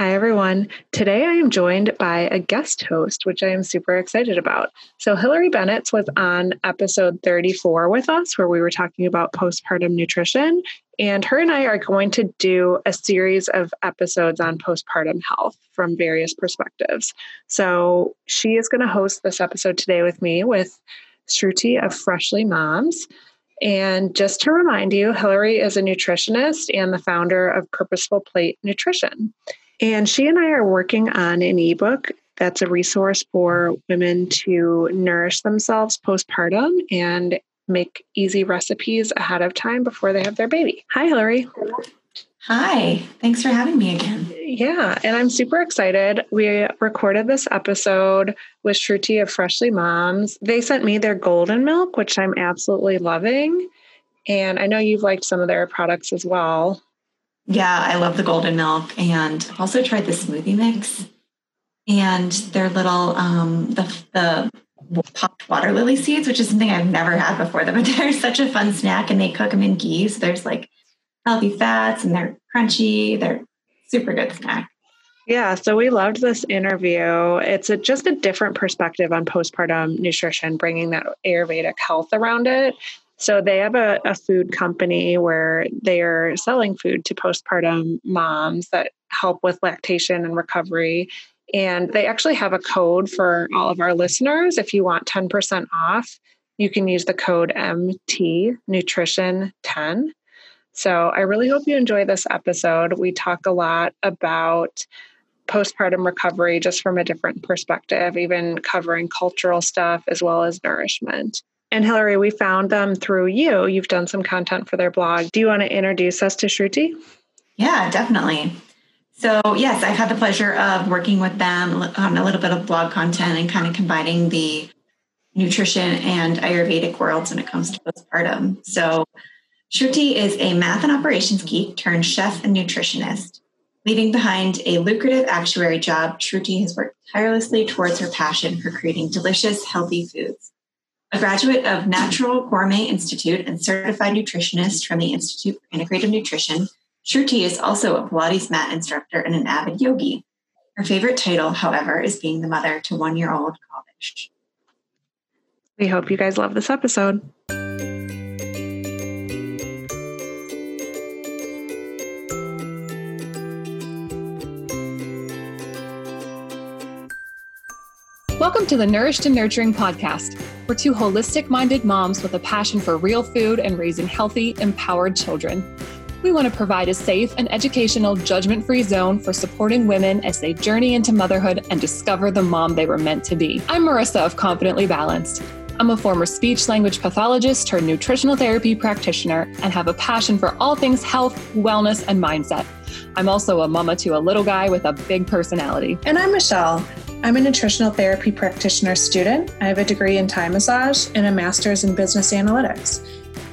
Hi, everyone. Today I am joined by a guest host, which I am super excited about. So, Hillary Bennett was on episode 34 with us, where we were talking about postpartum nutrition. And her and I are going to do a series of episodes on postpartum health from various perspectives. So, she is going to host this episode today with me with Shruti of Freshly Moms. And just to remind you, Hillary is a nutritionist and the founder of Purposeful Plate Nutrition. And she and I are working on an ebook that's a resource for women to nourish themselves postpartum and make easy recipes ahead of time before they have their baby. Hi, Hillary. Hi, thanks for having me again. Yeah, and I'm super excited. We recorded this episode with Shruti of Freshly Moms. They sent me their golden milk, which I'm absolutely loving. And I know you've liked some of their products as well. Yeah, I love the golden milk and I've also tried the smoothie mix and their little um the the popped water lily seeds, which is something I've never had before. But they're such a fun snack and they cook them in ghee. So there's like healthy fats and they're crunchy. They're super good snack. Yeah, so we loved this interview. It's a, just a different perspective on postpartum nutrition, bringing that Ayurvedic health around it. So they have a, a food company where they are selling food to postpartum moms that help with lactation and recovery. And they actually have a code for all of our listeners. If you want 10% off, you can use the code MT Nutrition 10. So I really hope you enjoy this episode. We talk a lot about postpartum recovery just from a different perspective, even covering cultural stuff as well as nourishment. And Hillary, we found them through you. You've done some content for their blog. Do you want to introduce us to Shruti? Yeah, definitely. So, yes, I've had the pleasure of working with them on a little bit of blog content and kind of combining the nutrition and Ayurvedic worlds when it comes to postpartum. So, Shruti is a math and operations geek turned chef and nutritionist. Leaving behind a lucrative actuary job, Shruti has worked tirelessly towards her passion for creating delicious, healthy foods. A graduate of Natural Gourmet Institute and certified nutritionist from the Institute for Integrative Nutrition, Shruti is also a Pilates mat instructor and an avid yogi. Her favorite title, however, is being the mother to one year old Kavish. We hope you guys love this episode. Welcome to the Nourished and Nurturing podcast. We're two holistic minded moms with a passion for real food and raising healthy, empowered children. We want to provide a safe and educational, judgment free zone for supporting women as they journey into motherhood and discover the mom they were meant to be. I'm Marissa of Confidently Balanced. I'm a former speech language pathologist turned nutritional therapy practitioner and have a passion for all things health, wellness, and mindset. I'm also a mama to a little guy with a big personality. And I'm Michelle. I'm a nutritional therapy practitioner student. I have a degree in Thai massage and a master's in business analytics.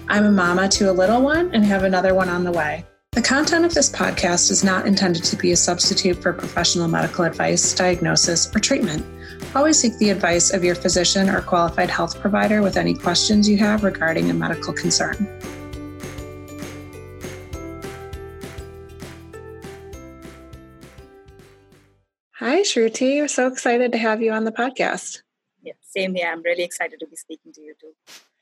I'm a mama to a little one and have another one on the way. The content of this podcast is not intended to be a substitute for professional medical advice, diagnosis, or treatment. Always seek the advice of your physician or qualified health provider with any questions you have regarding a medical concern. Hi, Shruti. We're so excited to have you on the podcast. Yeah, same here. I'm really excited to be speaking to you too.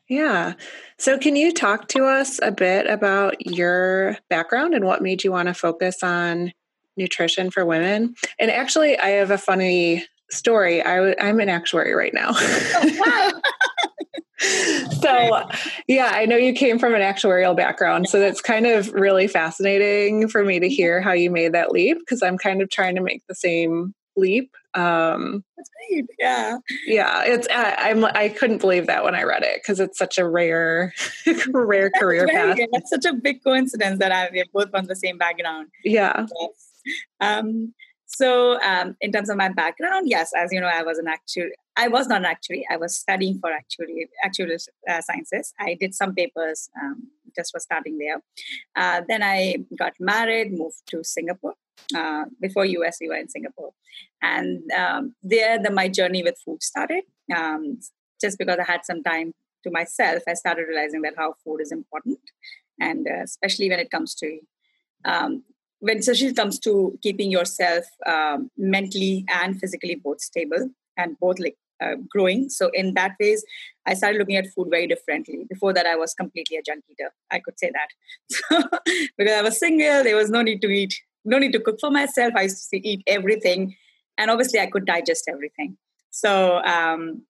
Yeah. So, can you talk to us a bit about your background and what made you want to focus on nutrition for women? And actually, I have a funny story. I, I'm an actuary right now. Oh, wow. so yeah i know you came from an actuarial background so that's kind of really fascinating for me to hear how you made that leap because i'm kind of trying to make the same leap um that's great yeah yeah it's I, i'm i couldn't believe that when i read it because it's such a rare rare career path good. that's such a big coincidence that i we're both from the same background yeah yes. um so, um, in terms of my background, yes, as you know, I was an actuary. I was not an actuary. I was studying for actuary, actuarial uh, sciences. I did some papers um, just for starting there. Uh, then I got married, moved to Singapore. Uh, before US, we were in Singapore, and um, there, the, my journey with food started. Um, just because I had some time to myself, I started realizing that how food is important, and uh, especially when it comes to um, when especially comes to keeping yourself um, mentally and physically both stable and both like uh, growing. So in that ways, I started looking at food very differently. Before that, I was completely a junk eater. I could say that because I was single. There was no need to eat, no need to cook for myself. I used to eat everything, and obviously, I could digest everything. So, um,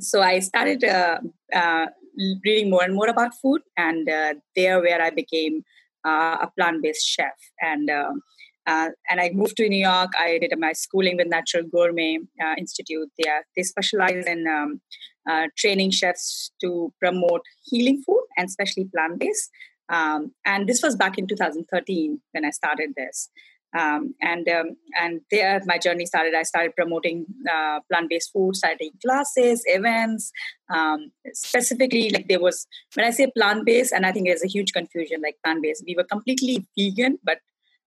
so I started uh, uh, reading more and more about food, and uh, there where I became uh, a plant-based chef and. Um, uh, and I moved to New York. I did my schooling with Natural Gourmet uh, Institute. They, they specialize in um, training chefs to promote healing food and especially plant based. Um, and this was back in 2013 when I started this. Um, and um, and there my journey started. I started promoting uh, plant based food, starting classes, events. Um, specifically, like there was when I say plant based, and I think there's a huge confusion. Like plant based, we were completely vegan, but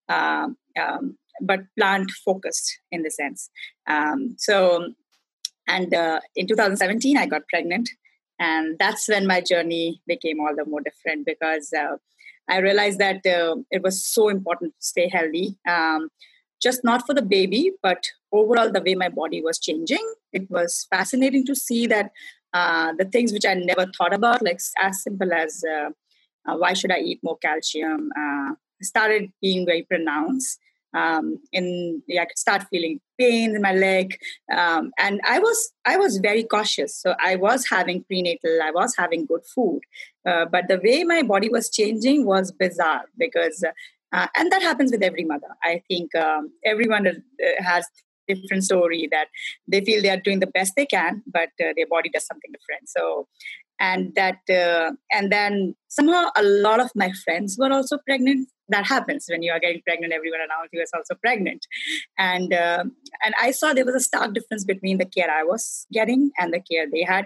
um, um, but plant focused in the sense. Um, so, and uh, in 2017, I got pregnant, and that's when my journey became all the more different because uh, I realized that uh, it was so important to stay healthy. Um, just not for the baby, but overall, the way my body was changing. It was fascinating to see that uh, the things which I never thought about, like as simple as uh, uh, why should I eat more calcium, started being very pronounced um, and yeah, I could start feeling pain in my leg. Um, and I was I was very cautious. So I was having prenatal, I was having good food, uh, but the way my body was changing was bizarre because. Uh, and that happens with every mother. I think um, everyone uh, has different story that they feel they are doing the best they can, but uh, their body does something different. So, and that, uh, and then somehow a lot of my friends were also pregnant. That happens when you are getting pregnant everyone around you is also pregnant. And uh, and i saw there was a stark difference between the care i was getting and the care they had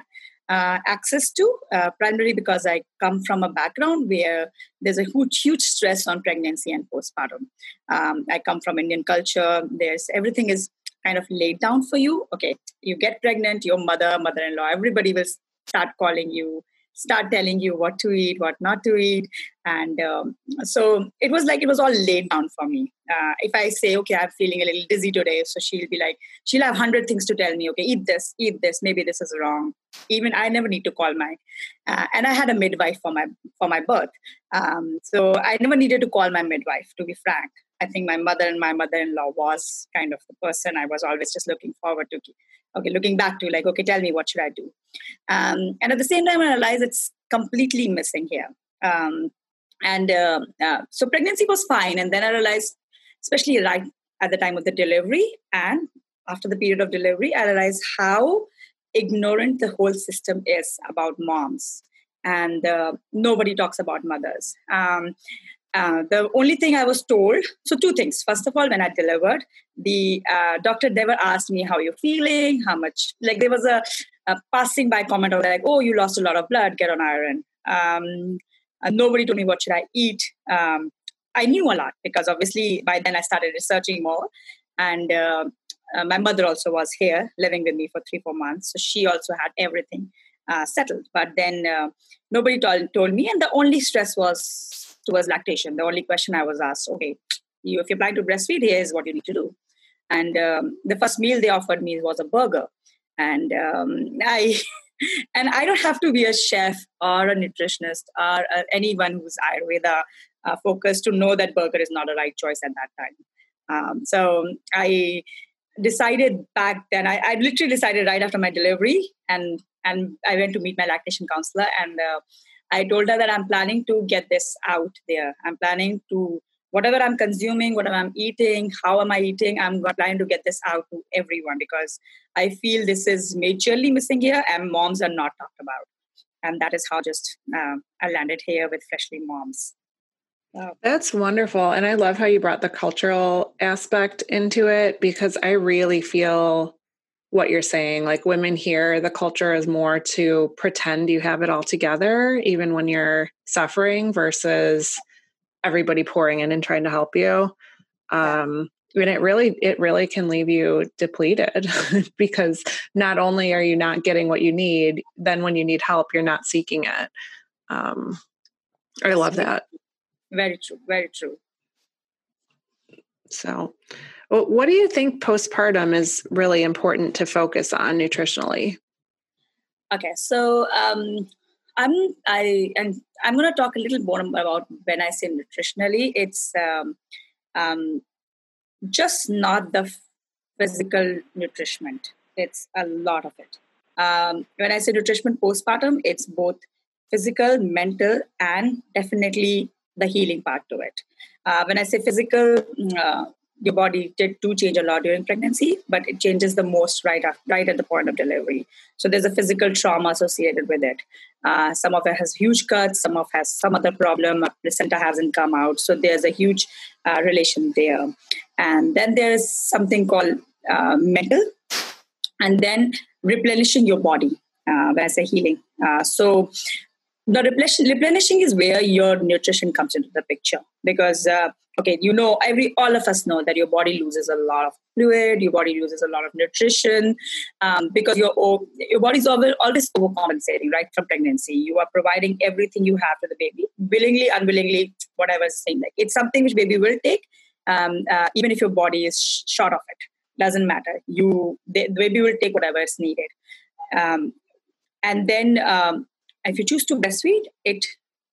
uh, access to uh, primarily because i come from a background where there's a huge huge stress on pregnancy and postpartum. Um, i come from indian culture. There's everything is kind of laid down for you. Okay you get pregnant your mother mother-in-law everybody will start calling you start telling you what to eat, what not to eat. And um, so it was like it was all laid down for me. Uh, if I say, okay, I'm feeling a little dizzy today, so she'll be like, she'll have 100 things to tell me, okay, eat this, eat this, maybe this is wrong. Even I never need to call my, uh, and I had a midwife for my for my birth. Um, so I never needed to call my midwife, to be frank. I think my mother and my mother-in-law was kind of the person I was always just looking forward to okay looking back to like okay tell me what should i do? Um, and at the same time i realized it's completely missing here. Um, and uh, uh, so pregnancy was fine and then i realized especially right at the time of the delivery and after the period of delivery i realized how ignorant the whole system is about moms. And uh, nobody talks about mothers. Um, uh, the only thing I was told, so two things. First of all, when I delivered, the uh, doctor never asked me how you're feeling, how much, like there was a, a passing by comment of like, oh, you lost a lot of blood, get on iron. Um, nobody told me what should I eat. Um, I knew a lot because obviously by then I started researching more. And uh, uh my mother also was here living with me for three, four months. So she also had everything uh, settled. But then uh, nobody told, told me. And the only stress was towards lactation. The only question I was asked, okay, you, if you're planning to breastfeed, here's what you need to do. And um, the first meal they offered me was a burger, and um, I and I don't have to be a chef or a nutritionist or uh, anyone who's Ayurveda uh, focused to know that burger is not a right choice at that time. Um, so I decided back then. I, I, literally decided right after my delivery, and and I went to meet my lactation counselor, and uh, I told her that I'm planning to get this out there. I'm planning to whatever I'm consuming, whatever I'm eating, how am I eating, I'm planning to get this out to everyone because I feel this is majorly missing here and moms are not talked about. And that is how just uh, I landed here with Freshly Moms. Wow. That's wonderful. And I love how you brought the cultural aspect into it because I really feel what you're saying. Like women here, the culture is more to pretend you have it all together, even when you're suffering, versus everybody pouring in and trying to help you. Um, and it really, it really can leave you depleted because not only are you not getting what you need, then when you need help, you're not seeking it. Um, I love that. Very true. Very true. So, what do you think postpartum is really important to focus on nutritionally? Okay, so um, I'm I and I'm going to talk a little more about when I say nutritionally. It's um, um, just not the physical nourishment. It's a lot of it. Um, when I say nutrition postpartum, it's both physical, mental, and definitely the healing part to it. Uh, when I say physical, mm, uh, your body did do change a lot during pregnancy, but it changes the most right after, right at the point of delivery. So there's a physical trauma associated with it. Uh, some of it has huge cuts, some of has some other problem. A placenta hasn't come out, so there's a huge uh, relation there. And then there's something called uh, mental, and then replenishing your body. Uh, when I say healing, uh, so the replenishing is where your nutrition comes into the picture. Because uh, okay you know every all of us know that your body loses a lot of fluid your body loses a lot of nutrition um, because your your body's always, always overcompensating right from pregnancy. You are providing everything you have to the baby willingly unwillingly whatever is saying like it's something which baby will take um, uh, even if your body is sh- short of it. Doesn't matter. You the baby will take whatever is needed. Um, and then um, if you choose to breastfeed, it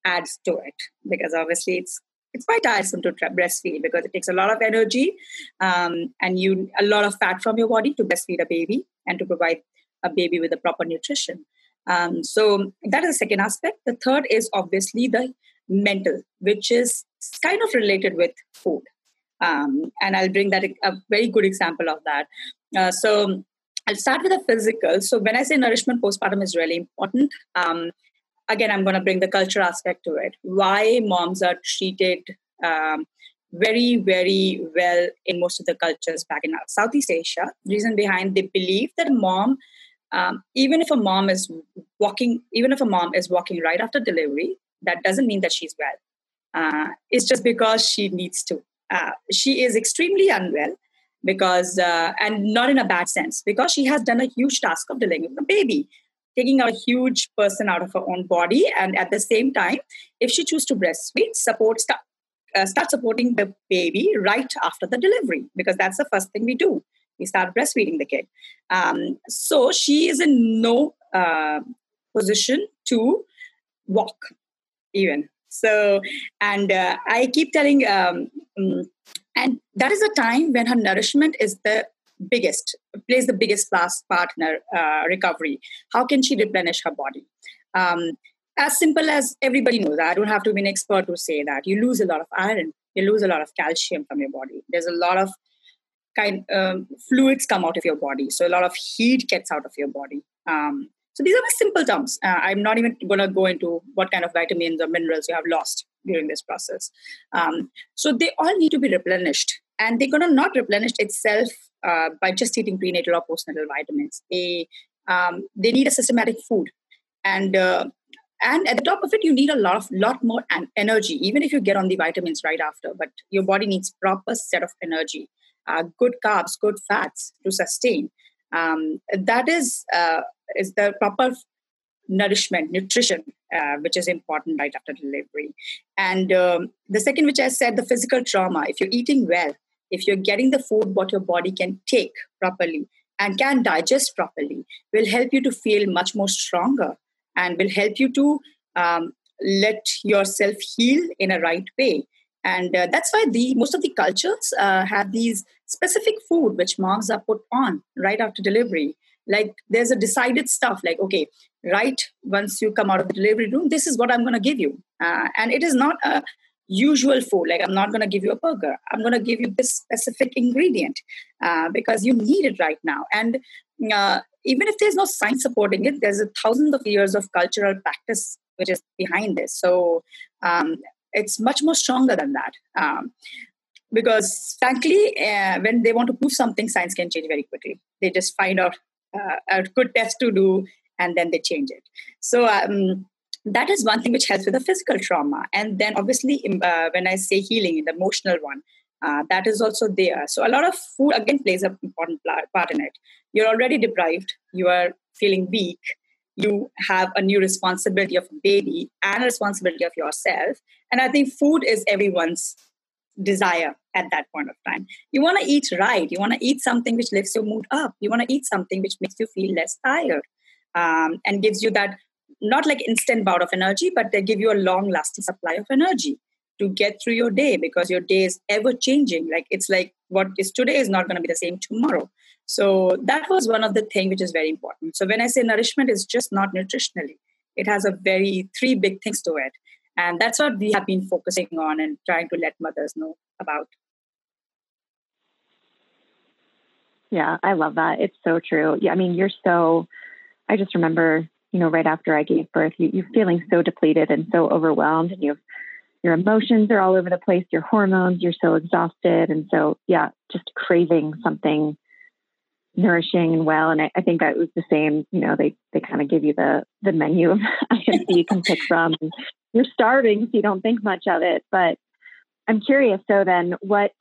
adds to it because obviously it's it's quite tiresome to breastfeed because it takes a lot of energy um, and you a lot of fat from your body to breastfeed a baby and to provide a baby with the proper nutrition. Um, so that is the second aspect. The third is obviously the mental, which is kind of related with food. Um, and I'll bring that a very good example of that. Uh, so I'll start with the physical. So when I say nourishment postpartum is really important, um, again, I'm going to bring the culture aspect to it. Why moms are treated um, very, very well in most of the cultures back in Southeast Asia. Reason behind they believe that mom, um, even if a mom is walking, even if a mom is walking right after delivery, that doesn't mean that she's well. Uh, it's just because she needs to. Uh, she is extremely unwell because uh, and not in a bad sense because she has done a huge task of delivering a baby taking a huge person out of her own body. And at the same time if she chooses to breastfeed support start, uh, start supporting the baby right after the delivery because that's the first thing we do. We start breastfeeding the kid. Um, so she is in no uh, position to walk even. So and uh, i keep telling um, mm, and that is a time when her nourishment is the biggest plays the biggest part in her uh, recovery. How can she replenish her body? Um, as simple as everybody knows i don't have to be an expert to say that. You lose a lot of iron you lose a lot of calcium from your body. There's a lot of kind um, fluids come out of your body so a lot of heat gets out of your body. Um, so these are my simple terms. Uh, i'm not even going to go into what kind of vitamins or minerals you have lost during this process um, so they all need to be replenished and they're going to not replenish itself uh, by just eating prenatal or postnatal vitamins. They um, they need a systematic food, and uh, and at the top of it, you need a lot of lot more an- energy. Even if you get on the vitamins right after, but your body needs proper set of energy, uh, good carbs, good fats to sustain. Um, that is uh, is the proper nourishment, nutrition, uh, which is important right after delivery. And um, the second, which I said, the physical trauma. If you're eating well, if you're getting the food what your body can take properly and can digest properly will help you to feel much more stronger and will help you to um, let yourself heal in a right way and uh, that's why the most of the cultures uh, have these specific food which moms are put on right after delivery like there's a decided stuff like okay right once you come out of the delivery room this is what i'm going to give you. Uh, and it is not a usual food. Like i'm not going to give you a burger. I'm going to give you this specific ingredient uh, because you need it right now. And uh, even if there's no science supporting it there's a thousands of years of cultural practice which is behind this. So um, it's much more stronger than that. Um, because frankly uh, when they want to prove something science can change very quickly. They just find out uh, a good test to do and then they change it. So um, that is one thing which helps with the physical trauma. And then obviously uh, when i say healing the emotional one uh, that is also there. So a lot of food again plays an important part in it. You're already deprived. You are feeling weak. You have a new responsibility of a baby and a responsibility of yourself. And i think food is everyone's desire at that point of time. You want to eat right. You want to eat something which lifts your mood up. You want to eat something which makes you feel less tired um, and gives you that not like instant bout of energy, but they give you a long lasting supply of energy to get through your day because your day is ever changing. Like it's like what is today is not going to be the same tomorrow. So that was one of the things which is very important. So when I say nourishment is just not nutritionally, it has a very three big things to it. And that's what we have been focusing on and trying to let mothers know about. Yeah, I love that. It's so true. Yeah, I mean, you're so, I just remember, you know, right after I gave birth, you, you're feeling so depleted and so overwhelmed, and you have your emotions are all over the place, your hormones, you're so exhausted. And so, yeah, just craving something nourishing and well. And I, I think that was the same, you know, they, they kind of give you the, the menu of items you can pick from. And you're starving, so you don't think much of it. But I'm curious. So then, what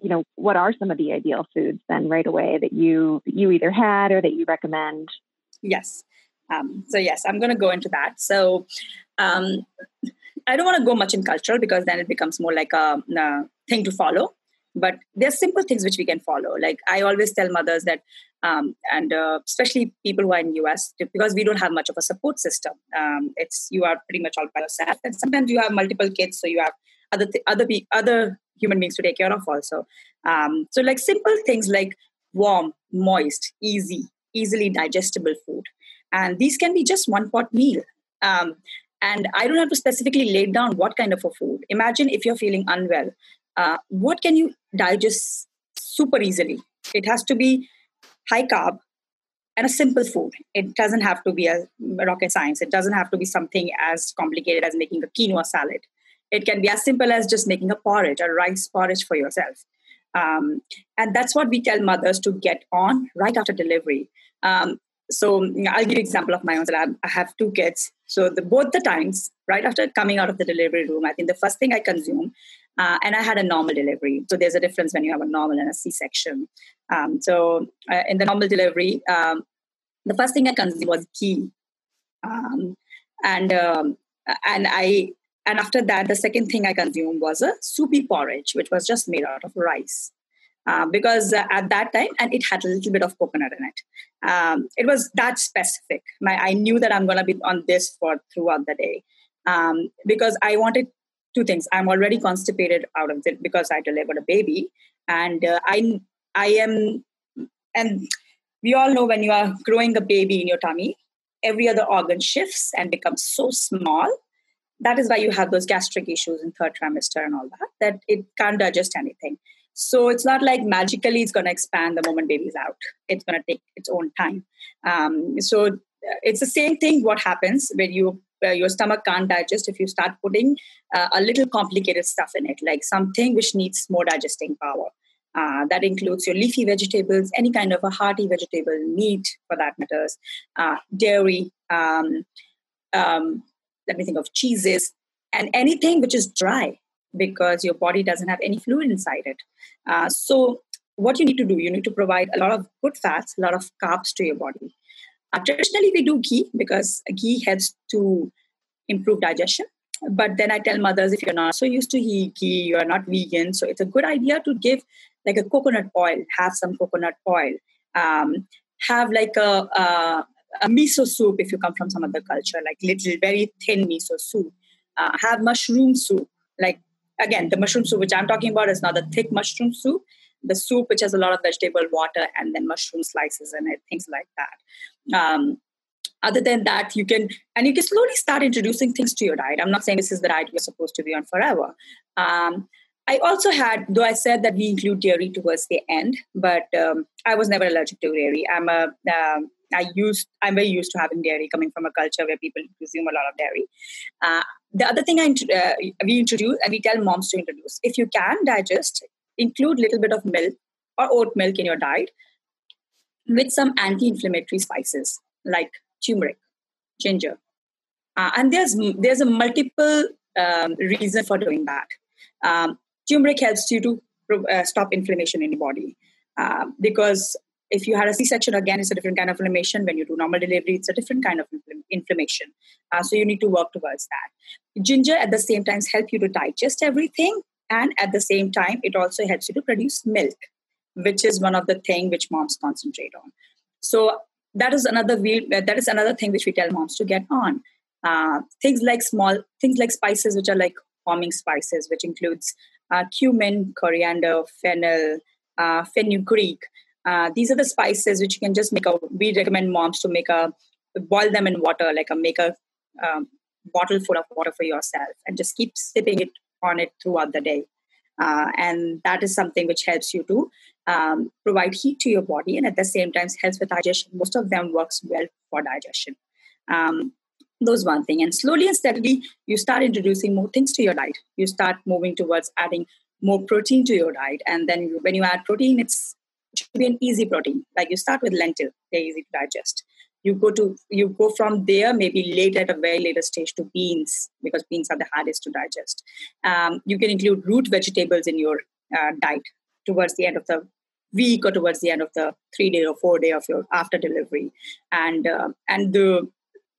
you know, what are some of the ideal foods then right away that you you either had or that you recommend? Yes. Um, so yes, I'm going to go into that. So um, I don't want to go much in cultural because then it becomes more like a, a thing to follow. But there's simple things which we can follow. Like I always tell mothers that um, and uh, especially people who are in US because we don't have much of a support system. Um, it's you are pretty much all by yourself, and sometimes you have multiple kids, so you have other th- other pe- other human beings to take care of also. Um, so like simple things like warm, moist, easy, easily digestible food, and these can be just one pot meal. Um, and I don't have to specifically lay down what kind of a food. Imagine if you're feeling unwell, uh, what can you digest super easily? It has to be high carb, and a simple food. It doesn't have to be a rocket science. It doesn't have to be something as complicated as making a quinoa salad. It can be as simple as just making a porridge, a rice porridge for yourself. Um, and that's what we tell mothers to get on right after delivery. Um, so I'll give you an example of my own. I have two kids. So the, both the times, right after coming out of the delivery room, I think the first thing I consume, uh, and I had a normal delivery. So there's a difference when you have a normal and a C-section. Um, so uh, in the normal delivery, um, the first thing I consumed was ghee, um, and um, and I and after that, the second thing I consumed was a soupy porridge, which was just made out of rice. Uh, because uh, at that time, and it had a little bit of coconut in it. Um, it was that specific. My, I knew that I'm going to be on this for throughout the day um, because I wanted two things. I'm already constipated out of it because I delivered a baby, and uh, I I am, and we all know when you are growing a baby in your tummy, every other organ shifts and becomes so small. That is why you have those gastric issues in third trimester and all that, that it can't digest anything. So it's not like magically it's going to expand the moment baby's out. It's going to take its own time. Um, so it's the same thing. What happens when you uh, your stomach can't digest if you start putting uh, a little complicated stuff in it, like something which needs more digesting power. Uh, that includes your leafy vegetables, any kind of a hearty vegetable, meat for that matters, uh, dairy. Um, um, let me think of cheeses and anything which is dry because your body doesn't have any fluid inside it. Uh, so, what you need to do, you need to provide a lot of good fats, a lot of carbs to your body. Uh, traditionally, we do ghee because ghee helps to improve digestion. But then I tell mothers if you're not so used to ghee, you are not vegan, so it's a good idea to give like a coconut oil, have some coconut oil, um, have like a, a, a miso soup if you come from some other culture, like little very thin miso soup. Uh, have mushroom soup, like again the mushroom soup which I'm talking about is not the thick mushroom soup, the soup which has a lot of vegetable water and then mushroom slices in it, things like that. Um, other than that you can and you can slowly start introducing things to your diet i'm not saying this is the diet you're supposed to be on forever um, I also had, though I said that we include dairy towards the end, but um, I was never allergic to dairy. I'm a, um, I used, I'm very used to having dairy coming from a culture where people consume a lot of dairy. Uh, the other thing I uh, we introduce and we tell moms to introduce, if you can digest, include little bit of milk or oat milk in your diet with some anti-inflammatory spices like turmeric, ginger, uh, and there's there's a multiple um, reason for doing that. Um, turmeric helps you to uh, stop inflammation in your body uh, because if you had a c-section again it's a different kind of inflammation. When you do normal delivery it's a different kind of inflammation. Uh, so you need to work towards that. Ginger at the same time help you to digest everything and at the same time it also helps you to produce milk which is one of the thing which moms concentrate on. So that is another we, that is another thing which we tell moms to get on. Uh, things like small things like spices which are like warming spices which includes uh, cumin coriander fennel uh, fenugreek uh, these are the spices which you can just make a we recommend moms to make a boil them in water like a make a um, bottle full of water for yourself and just keep sipping it on it throughout the day. Uh, and that is something which helps you to um, provide heat to your body and at the same time helps with digestion. Most of them works well for digestion. Um, those one thing. And slowly and steadily you start introducing more things to your diet. You start moving towards adding more protein to your diet. And then when you add protein it's it should be an easy protein. Like you start with lentil they're easy to digest. You go to you go from there maybe late at a very later stage to beans because beans are the hardest to digest. Um, you can include root vegetables in your uh, diet towards the end of the week or towards the end of the three day or four day of your after delivery. And uh, and the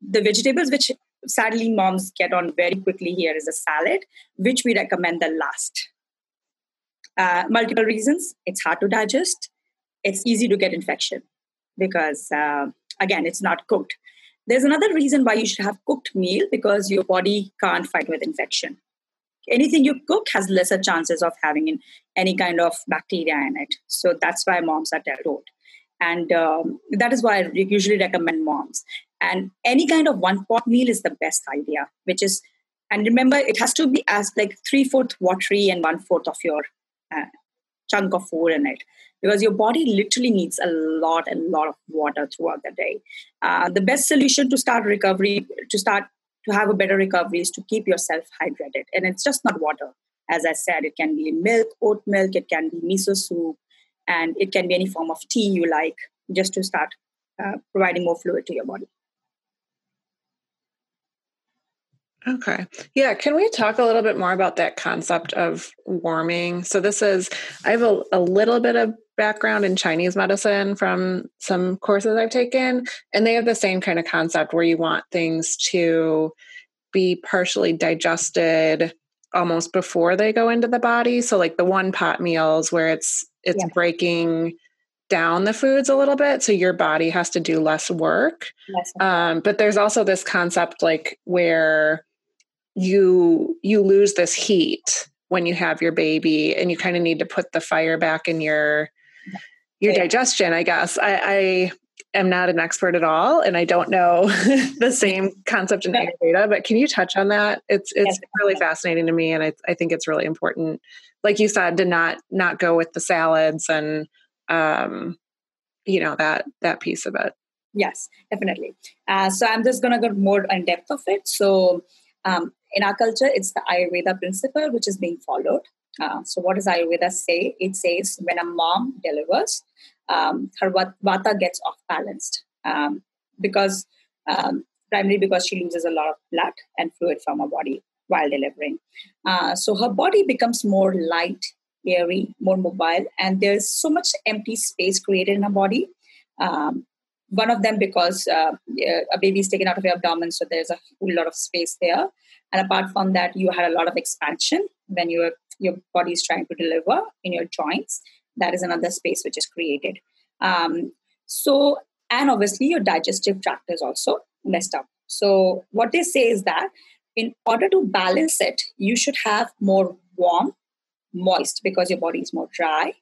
the vegetables which sadly moms get on very quickly here is a salad which we recommend the last. Uh, multiple reasons. It's hard to digest it's easy to get infection because uh, again it's not cooked. There's another reason why you should have cooked meal because your body can't fight with infection. Anything you cook has lesser chances of having in any kind of bacteria in it. So that's why moms are told and um, that is why i usually recommend moms. And any kind of one pot meal is the best idea which is and remember it has to be as like three fourth watery and one fourth of your uh, chunk of food in it. Because your body literally needs a lot and lot of water throughout the day. Uh, the best solution to start recovery to start to have a better recovery is to keep yourself hydrated. And it's just not water. As i said it can be milk oat milk it can be miso soup and it can be any form of tea you like just to start uh, providing more fluid to your body Okay. Yeah. Can we talk a little bit more about that concept of warming? So, this is, I have a, a, little bit of background in Chinese medicine from some courses I've taken, and they have the same kind of concept where you want things to be partially digested almost before they go into the body. So, like the one pot meals where it's, it's yeah. breaking down the foods a little bit so your body has to do less work yes. um, but there's also this concept like where you you lose this heat when you have your baby and you kind of need to put the fire back in your your digestion i guess. I, I am not an expert at all and i don't know the same concept in ayurveda but can you touch on that? It's it's yes. really fascinating to me and I, I think it's really important. Like you said to not not go with the salads and um you know that that piece of it. Yes definitely. Uh, so i'm just gonna go more in depth of it. So um, in our culture, it's the Ayurveda principle which is being followed. Uh, so, what does Ayurveda say? It says when a mom delivers, um, her vata gets off balanced um, because um, primarily because she loses a lot of blood and fluid from her body while delivering. Uh, so, her body becomes more light, airy, more mobile, and there's so much empty space created in her body. Um, one of them because uh, a baby is taken out of your abdomen, so there's a whole lot of space there. And apart from that, you had a lot of expansion when your your body is trying to deliver in your joints. That is another space which is created. Um, so, and obviously, your digestive tract is also messed up. So, what they say is that in order to balance it, you should have more warm, moist because your body is more dry,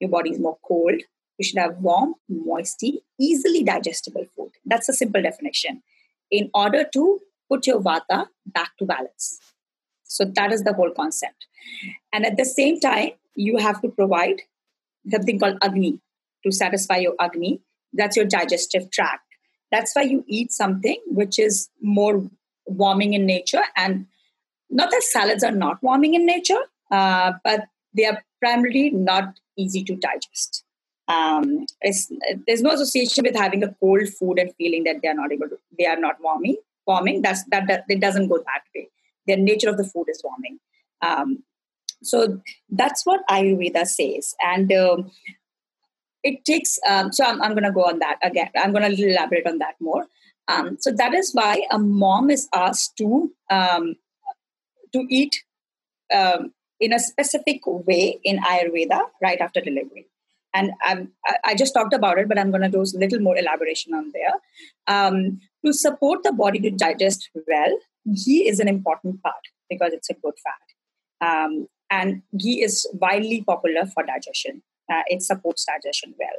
your body is more cold. You should have warm, moisty, easily digestible food. That's a simple definition. In order to put your vata back to balance. So that is the whole concept. And at the same time, you have to provide something called Agni to satisfy your Agni. That's your digestive tract. That's why you eat something which is more warming in nature. And not that salads are not warming in nature, uh, but they are primarily not easy to digest. Um, there's no association with having a cold food and feeling that they are not able to, they are not warming warming. That's that, that it doesn't go that way. The nature of the food is warming. Um, so that's what Ayurveda says, and um, it takes. Um, so I'm, I'm going to go on that again. I'm going to elaborate on that more. Um, so that is why a mom is asked to um, to eat in a specific way in Ayurveda right after delivery. And I'm, I just talked about it, but I'm going to do a little more elaboration on there. Um, to support the body to digest well, ghee is an important part because it's a good fat. Um, and ghee is widely popular for digestion. Uh, it supports digestion well.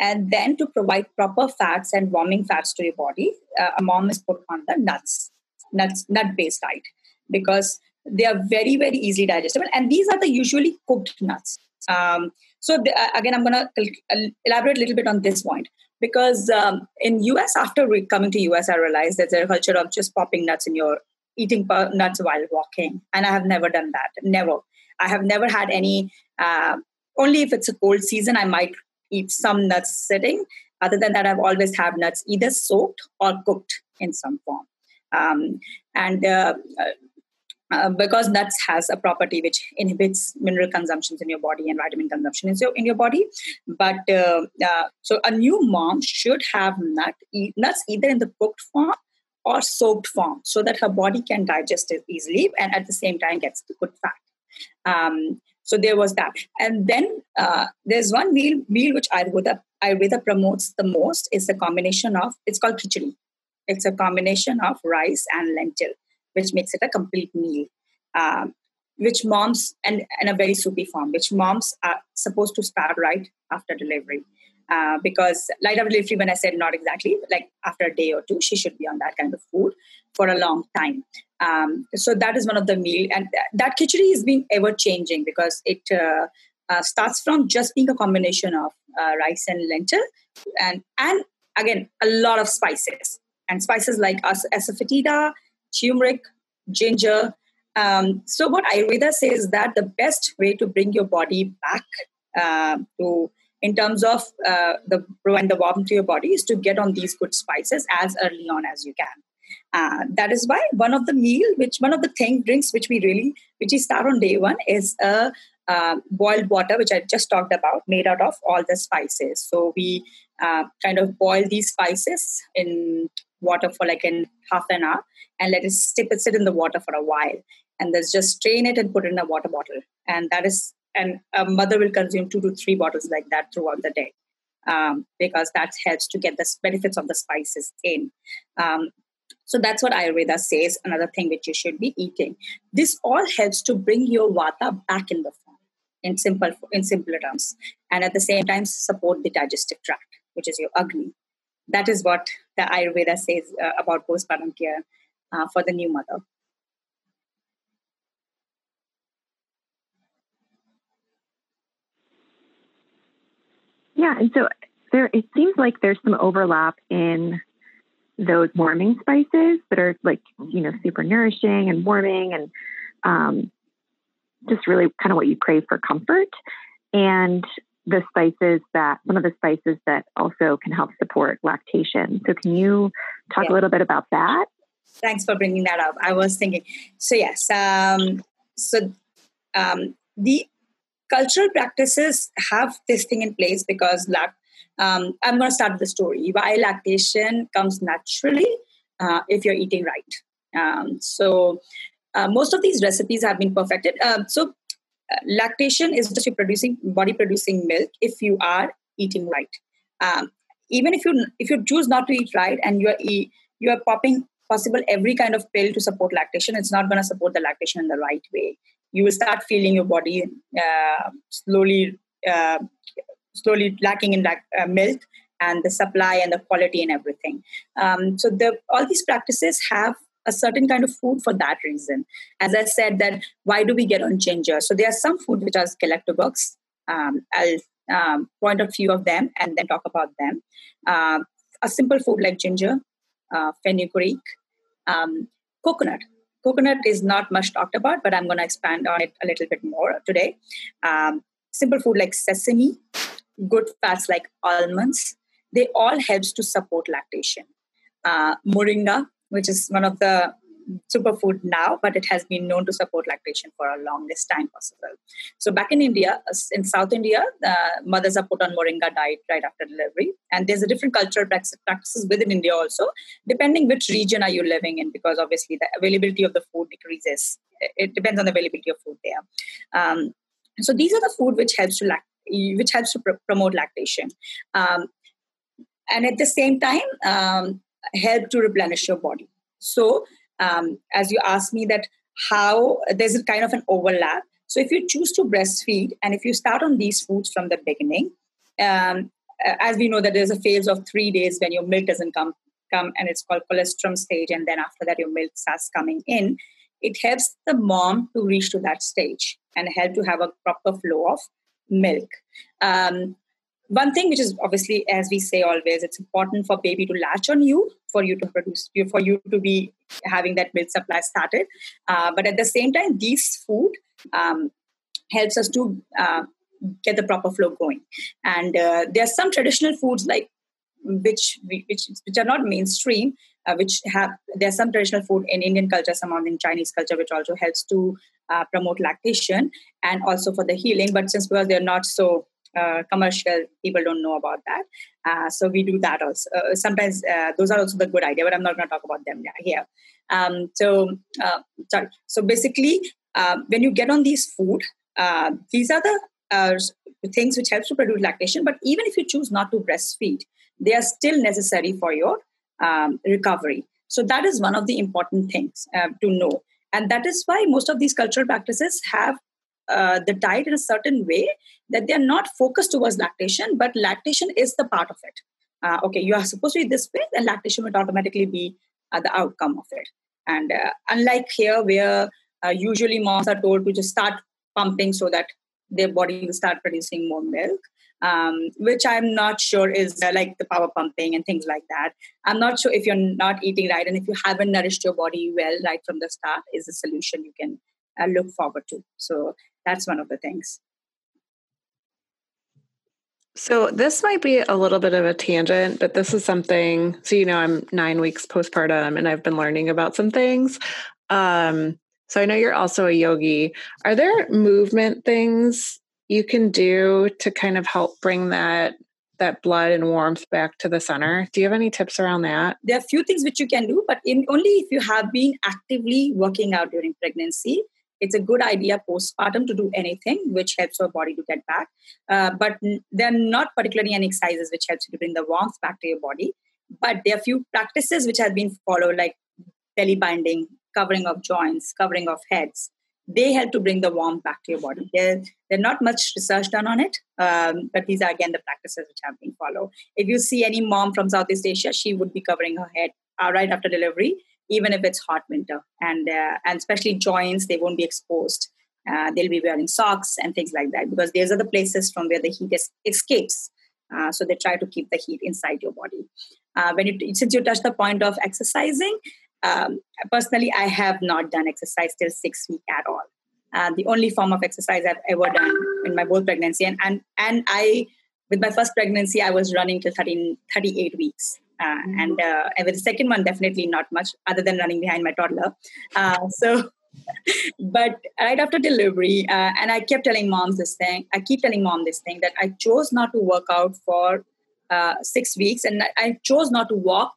And then to provide proper fats and warming fats to your body, uh, a mom is put on the nuts, nuts, nut-based diet because they are very, very easily digestible. And these are the usually cooked nuts. Um, so the, uh, again, I'm going to elaborate a little bit on this point because um, in US, after re- coming to US, I realized that there's a culture of just popping nuts in your eating nuts while walking, and I have never done that. Never. I have never had any. Uh, only if it's a cold season, I might eat some nuts sitting. Other than that, I've always had nuts either soaked or cooked in some form. Um, and uh, uh, because nuts has a property which inhibits mineral consumptions in your body and vitamin consumption in your, in your body. But uh, uh, so a new mom should have nut, e- nuts either in the cooked form or soaked form so that her body can digest it easily and at the same time gets the good fat. Um, so there was that. And then uh, there's one meal, meal which Ayurveda, Ayurveda promotes the most is the combination of, it's called khichdi. It's a combination of rice and lentil, which makes it a complete meal. Um, which moms, and in a very soupy form, which moms are supposed to start right after delivery. Uh, because light after delivery, when I said not exactly, like after a day or two, she should be on that kind of food for a long time. Um, so that is one of the meal, and that khichdi is being ever changing because it uh, uh, starts from just being a combination of uh, rice and lentil, and and again a lot of spices and spices like as- asafoetida, turmeric, ginger. Um, so what Ayurveda says is that the best way to bring your body back uh, to in terms of uh, the provide the warmth to your body is to get on these good spices as early on as you can. Uh, that is why one of the meal, which one of the thing drinks which we really, which we start on day one, is a uh, boiled water, which I just talked about, made out of all the spices. So we uh, kind of boil these spices in water for like in half an hour and let it sit, sit in the water for a while. And then just strain it and put it in a water bottle. And that is, and a mother will consume two to three bottles like that throughout the day. Um, because that helps to get the benefits of the spices in. Um, so that's what Ayurveda says, another thing which you should be eating. This all helps to bring your vata back in the form, in simple in simpler terms, and at the same time support the digestive tract, which is your agni. That is what the Ayurveda says uh, about postpartum care uh, for the new mother. Yeah, and so there it seems like there's some overlap in those warming spices that are like you know super nourishing and warming and um, just really kind of what you crave for comfort and the spices that one of the spices that also can help support lactation so can you talk yeah. a little bit about that thanks for bringing that up i was thinking so yes um, so um, the cultural practices have this thing in place because lact um, I'm going to start with the story. Why lactation comes naturally uh, if you're eating right. Um, so uh, most of these recipes have been perfected. Uh, so lactation is just producing body producing milk if you are eating right. Um, even if you if you choose not to eat right and you are eat, you are popping possible every kind of pill to support lactation, it's not going to support the lactation in the right way. You will start feeling your body uh, slowly uh, slowly lacking in like, uh, milk and the supply and the quality and everything. Um, so the, all these practices have a certain kind of food for that reason. As I said, that why do we get on ginger? So there are some food which are galactagogues. Um, I'll um, point a few of them and then talk about them. Uh, a simple food like ginger, uh, fenugreek, um, coconut. Coconut is not much talked about, but I'm going to expand on it a little bit more today. Um, simple food like sesame, good fats like almonds, they all helps to support lactation. Uh, moringa, which is one of the superfood now, but it has been known to support lactation for a longest time possible. So back in India, in South India, the mothers are put on moringa diet right after delivery, and there's a different cultural practices within India also, depending which region are you living in, because obviously the availability of the food decreases. It depends on the availability of food there. Um, so these are the food which helps to lact- which helps to pr- promote lactation. Um, and at the same time, um, help to replenish your body. So um, as you asked me that how there's a kind of an overlap so if you choose to breastfeed and if you start on these foods from the beginning um, as we know that there's a phase of three days when your milk doesn't come come and it's called colostrum stage and then after that your milk starts coming in it helps the mom to reach to that stage and help to have a proper flow of milk um, one thing which is obviously as we say always it's important for baby to latch on you for you to produce for you to be having that milk supply started. Uh, but at the same time these food um, helps us to uh, get the proper flow going. And uh, there are some traditional foods like which which which are not mainstream uh, which have there's some traditional food in indian culture some in chinese culture which also helps to uh, promote lactation and also for the healing. But since because they're not so uh, commercial people don't know about that. Uh, so we do that also. Uh, sometimes uh, those are also the good idea but i'm not going to talk about them here. Um, so uh, sorry. So basically when you get on these food these are the things which helps to produce lactation but even if you choose not to breastfeed they are still necessary for your um, recovery. So that is one of the important things to know. And that is why most of these cultural practices have uh, the diet in a certain way that they're not focused towards lactation, but lactation is the part of it. Uh, okay, you are supposed to be this way, then lactation would automatically be uh, the outcome of it. And uh, unlike here, where uh, usually moms are told to just start pumping so that their body will start producing more milk, um, which I'm not sure is uh, like the power pumping and things like that. I'm not sure if you're not eating right and if you haven't nourished your body well right from the start is a solution you can uh, look forward to. So that's one of the things. So this might be a little bit of a tangent, but this is something. So you know, I'm nine weeks postpartum, and I've been learning about some things. Um, so I know you're also a yogi. Are there movement things you can do to kind of help bring that that blood and warmth back to the center? Do you have any tips around that? There are a few things which you can do, but in only if you have been actively working out during pregnancy it's a good idea postpartum to do anything which helps your body to get back. Uh, but there are not particularly any exercises which helps you to bring the warmth back to your body. But there are few practices which have been followed, like belly binding, covering of joints, covering of heads. They help to bring the warmth back to your body. There, there's not much research done on it, um, but these are again the practices which have been followed. If you see any mom from Southeast Asia, she would be covering her head uh, right after delivery even if it's hot winter. And uh, and especially joints they won't be exposed. Uh, they'll be wearing socks and things like that because these are the places from where the heat escapes. Uh, so they try to keep the heat inside your body. Uh, when you since you touch the point of exercising um, personally i have not done exercise till six week at all. Uh, the only form of exercise i've ever done in my both pregnancy and and, and i with my first pregnancy i was running till 13, 38 weeks uh, mm-hmm. and uh, with the second one definitely not much other than running behind my toddler. Uh, so but right after delivery uh, and i kept telling moms this thing i keep telling mom this thing that i chose not to work out for uh, six weeks. And i chose not to walk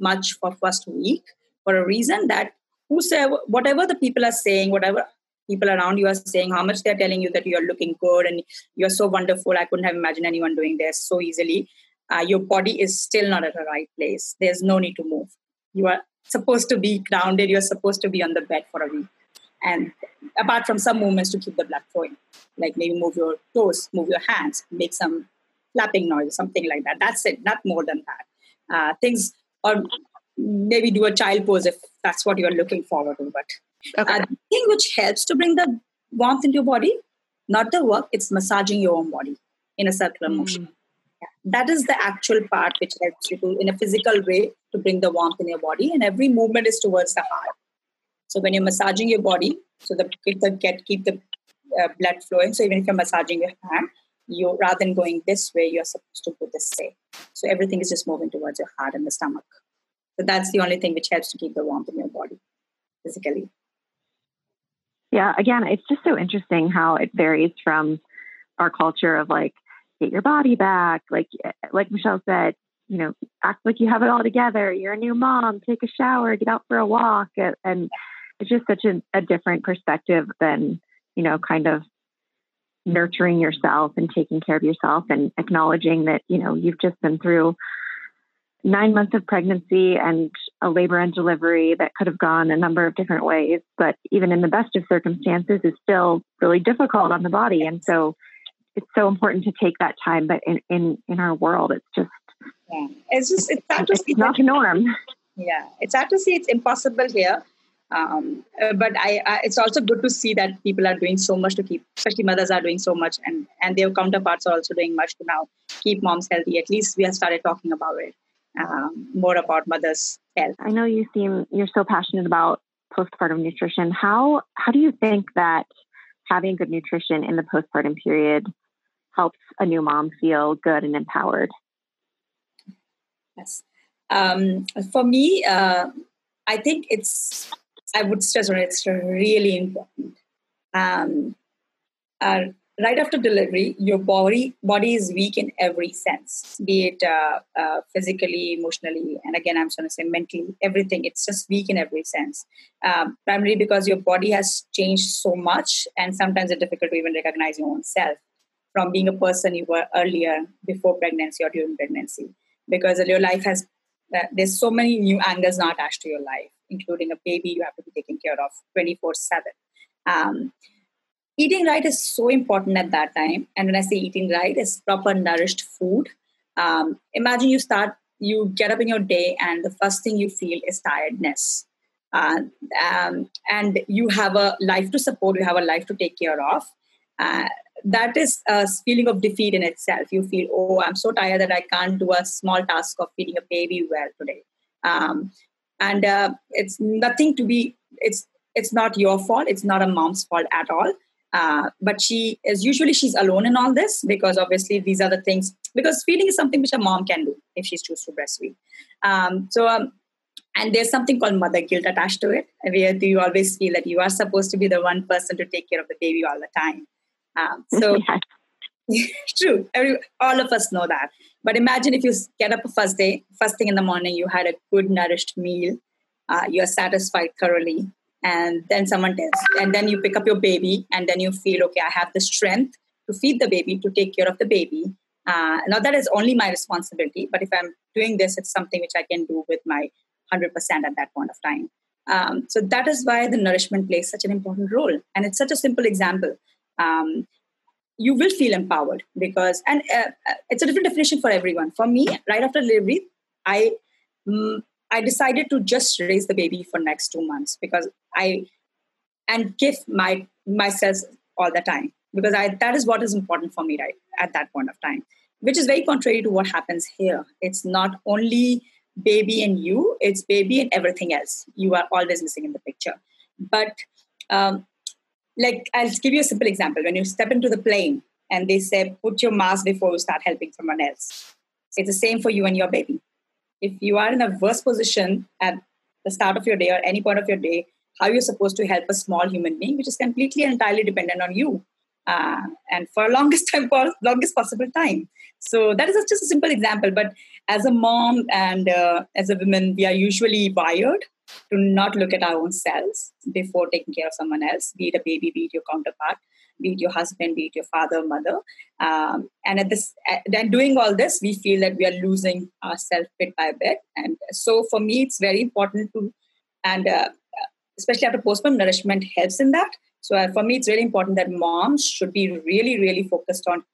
much for first week for a reason that who say whatever the people are saying whatever people around you are saying how much they're telling you that you're looking good and you're so wonderful. I couldn't have imagined anyone doing this so easily uh, your body is still not at the right place. There's no need to move. You are supposed to be grounded. You're supposed to be on the bed for a week. And apart from some movements to keep the blood flowing, like maybe move your toes, move your hands, make some flapping noise, something like that. That's it, not more than that. Uh, things, or maybe do a child pose if that's what you're looking forward to. But okay. uh, the thing which helps to bring the warmth into your body, not the work, it's massaging your own body in a circular mm. That is the actual part which helps you to in a physical way to bring the warmth in your body and every movement is towards the heart. So when you're massaging your body so that keep the get keep the uh, blood flowing. So even if you're massaging your hand you rather than going this way you're supposed to go this way. So everything is just moving towards your heart and the stomach. So that's the only thing which helps to keep the warmth in your body physically. Yeah, again, it's just so interesting how it varies from our culture of like get your body back, like eh, eh, like Michelle said, you know, act like you have it all together. You're a new mom. Take a shower, get out for a walk, and it's just such a, a different perspective than you know, kind of nurturing yourself and taking care of yourself and acknowledging that you know you've just been through nine months of pregnancy and a labor and delivery that could have gone a number of different ways, but even in the best of circumstances, is still really difficult on the body. And so it's so important to take that time. But in in, in our world, it's just yeah, it's just it's hard to it's see not the norm. Yeah, it's hard to see it's impossible here. Um, uh, but I, I, it's also good to see that people are doing so much to keep, especially mothers are doing so much, and and their counterparts are also doing much to now keep moms healthy. At least we have started talking about it um, more about mother's health. I know you seem you're so passionate about postpartum nutrition. How how do you think that having good nutrition in the postpartum period helps a new mom feel good and empowered? Yes, um, for me, uh, I think it's I would stress on it, it's really important. Um, uh, right after delivery, your body body is weak in every sense, be it uh, uh, physically, emotionally, and again, I'm going to say mentally, everything. It's just weak in every sense. Um, primarily because your body has changed so much, and sometimes it's difficult to even recognize your own self from being a person you were earlier before pregnancy or during pregnancy. Because your life has uh, there's so many new angles now attached to your life, including a baby you have to be taken care of 24 seven. Um, eating right is so important at that time. And when I say eating right, is proper nourished food. Um, imagine you start, you get up in your day, and the first thing you feel is tiredness. Uh, um, and you have a life to support, you have a life to take care of. Uh, that is a feeling of defeat in itself. You feel, oh, I'm so tired that I can't do a small task of feeding a baby well today. Um, and uh, it's nothing to be. It's it's not your fault. It's not a mom's fault at all. Uh, but she is usually she's alone in all this because obviously these are the things because feeding is something which a mom can do if she's choose to breastfeed. Um, so um, and there's something called mother guilt attached to it, where you always feel that you are supposed to be the one person to take care of the baby all the time. Um, so true, Every, all of us know that. But imagine if you get up a first day, first thing in the morning, you had a good nourished meal, uh, you are satisfied thoroughly, and then someone tells and then you pick up your baby and then you feel okay i have the strength to feed the baby to take care of the baby. Uh, now that is only my responsibility but if i'm doing this it's something which i can do with my 100% at that point of time. Um, so that is why the nourishment plays such an important role and it's such a simple example um, you will feel empowered because and uh, uh it's a different definition for everyone for me right after delivery i mm, I decided to just raise the baby for next two months because I and give my myself all the time because I that is what is important for me right at that point of time, which is very contrary to what happens here. It's not only baby and you; it's baby and everything else. You are always missing in the picture. But um, like I'll give you a simple example. When you step into the plane and they say put your mask before you start helping someone else, it's the same for you and your baby if you are in a worse position at the start of your day or any point of your day, how you're supposed to help a small human being, which is completely and entirely dependent on you, uh, and for longest time, for longest possible time. So that is just a simple example. But as a mom and uh, as a woman, we are usually wired to not look at our own selves before taking care of someone else, be it a baby, be it your counterpart be it your husband, be it your father, mother. Um, and at this, then doing all this, we feel that we are losing ourselves bit by bit. And so for me, it's very important to, and uh, especially after postpartum nourishment helps in that. So uh, for me, it's really important that moms should be really, really focused on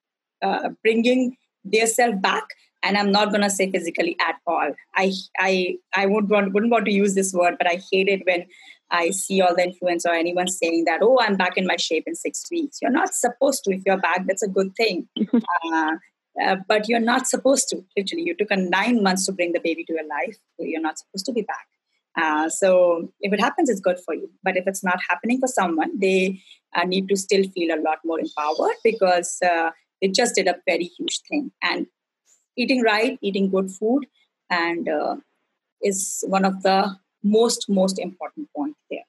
uh, bringing their self back. And I'm not going to say physically at all. I I I would want, wouldn't want to use this word, but I hate it when I see all the influence or anyone saying that, oh, I'm back in my shape in six weeks. You're not supposed to. If you're back, that's a good thing. uh, uh, but you're not supposed to, literally. You took a nine months to bring the baby to your life. So you're not supposed to be back. Uh, so if it happens, it's good for you. But if it's not happening for someone, they uh, need to still feel a lot more empowered because uh, they just did a very huge thing. And eating right, eating good food, and uh, is one of the most most important point there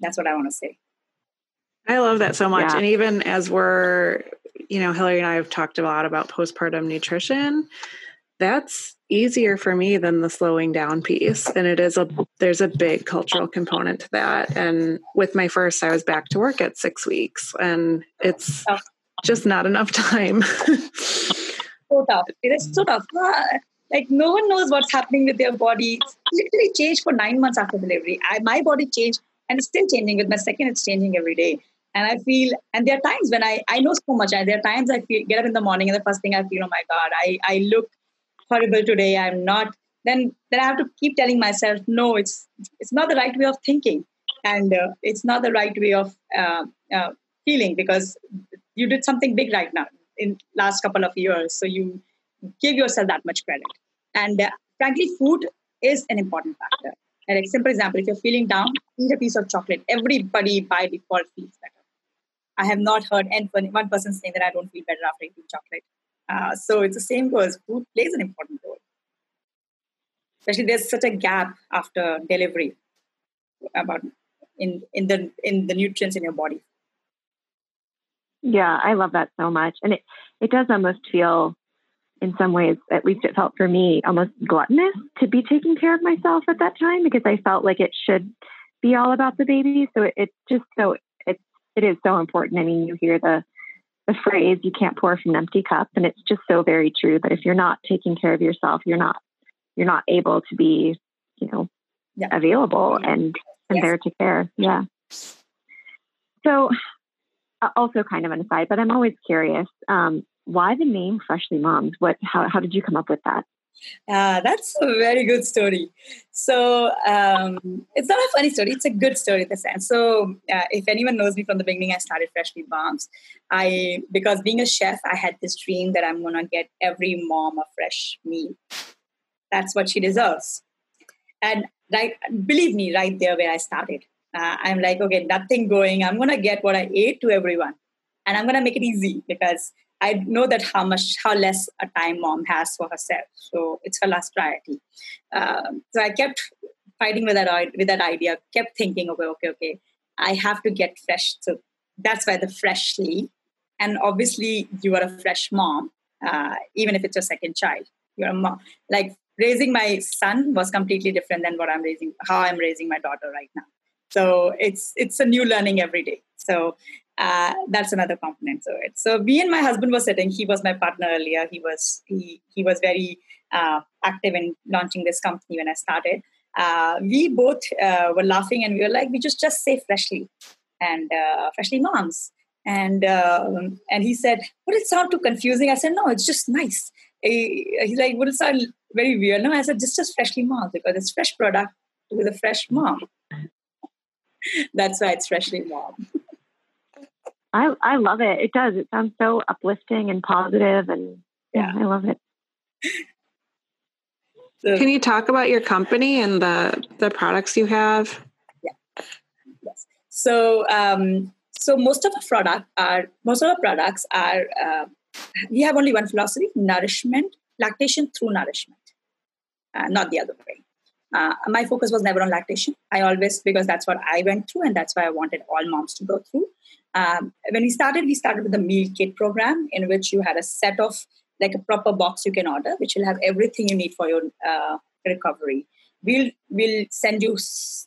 That's what I want to say. I love that so much. Yeah. And even as we're, you know, Hillary and I have talked a lot about postpartum nutrition, that's easier for me than the slowing down piece. And it is a, there's a big cultural component to that. And with my first, I was back to work at six weeks and it's oh. just not enough time. So tough. It is so tough. Like no one knows what's happening with their body. It's literally changed for nine months after delivery. I, my body changed and it's still changing. With my second, it's changing every day. And I feel, and there are times when I, I know so much. And there are times I feel, get up in the morning and the first thing I feel, oh my God, I, I look horrible today. I'm not. Then, then I have to keep telling myself, no, it's, it's not the right way of thinking. And uh, it's not the right way of uh, uh, feeling because you did something big right now in last couple of years. So you give yourself that much credit. And uh, frankly, food is an important factor. And like simple example, if you're feeling down, eat a piece of chocolate. Everybody by default feels better. I have not heard one person saying that I don't feel better after eating chocolate. Uh, so it's the same goes. Food plays an important role. Especially there's such a gap after delivery about in in the in the nutrients in your body. Yeah, I love that so much, and it it does almost feel, in some ways, at least it felt for me, almost gluttonous to be taking care of myself at that time because I felt like it should be all about the baby. So it, it's just so it's it is so important. I mean, you hear the the phrase "you can't pour from an empty cup," and it's just so very true. That if you're not taking care of yourself, you're not you're not able to be, you know, yeah. available and and yes. there to care. Yeah. So, also kind of an aside, but I'm always curious. Um, why the name Freshly Moms? What? How how did you come up with that? Uh, that's a very good story. So um, it's not a funny story; it's a good story in the sense. So uh, if anyone knows me from the beginning, I started Freshly Moms. I because being a chef, I had this dream that I'm gonna get every mom a fresh meal. That's what she deserves. And right, believe me, right there where I started, uh, I'm like, okay, nothing going. I'm gonna get what I ate to everyone, and I'm gonna make it easy because I know that how much, how less a time mom has for herself. So it's her last priority. Um, so I kept fighting with that with that idea. Kept thinking, okay, okay, okay. I have to get fresh. So that's why the freshly. And obviously, you are a fresh mom, uh, even if it's your second child. You're a mom. Like raising my son was completely different than what I'm raising, how I'm raising my daughter right now. So it's it's a new learning every day. So uh, that's another component to it. So me and my husband were sitting. He was my partner earlier. He was he he was very uh, active in launching this company when I started. Uh, we both uh, were laughing and we were like, we just just say freshly and uh, freshly moms. And um, and he said, would it sound too confusing? I said, no, it's just nice. He's like, would it sound very weird? No, I said, just just freshly moms because it's fresh product with a fresh mom. That's why it's freshly warm. I I love it. It does. It sounds so uplifting and positive, and yeah, I love it. Can you talk about your company and the the products you have? Yeah. Yes. So um, so most of our product are most of our products are uh, we have only one philosophy: nourishment, lactation through nourishment, uh, not the other way. Uh, my focus was never on lactation. I always because that's what I went through, and that's why I wanted all moms to go through. Um, when we started, we started with the meal kit program, in which you had a set of like a proper box you can order, which will have everything you need for your uh, recovery. We'll we'll send you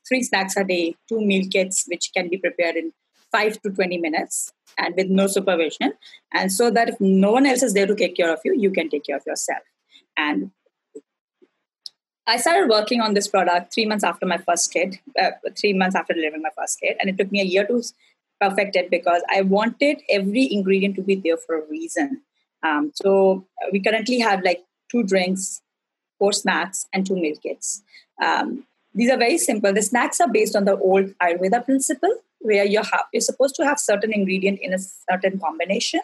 three snacks a day, two meal kits, which can be prepared in five to twenty minutes, and with no supervision, and so that if no one else is there to take care of you, you can take care of yourself. And I started working on this product three months after my first kid, uh, three months after delivering my first kid, and it took me a year to perfect it because I wanted every ingredient to be there for a reason. Um, so uh, we currently have like two drinks, four snacks, and two meal kits. Um, these are very simple. The snacks are based on the old Ayurveda principle, where you have, you're supposed to have certain ingredient in a certain combination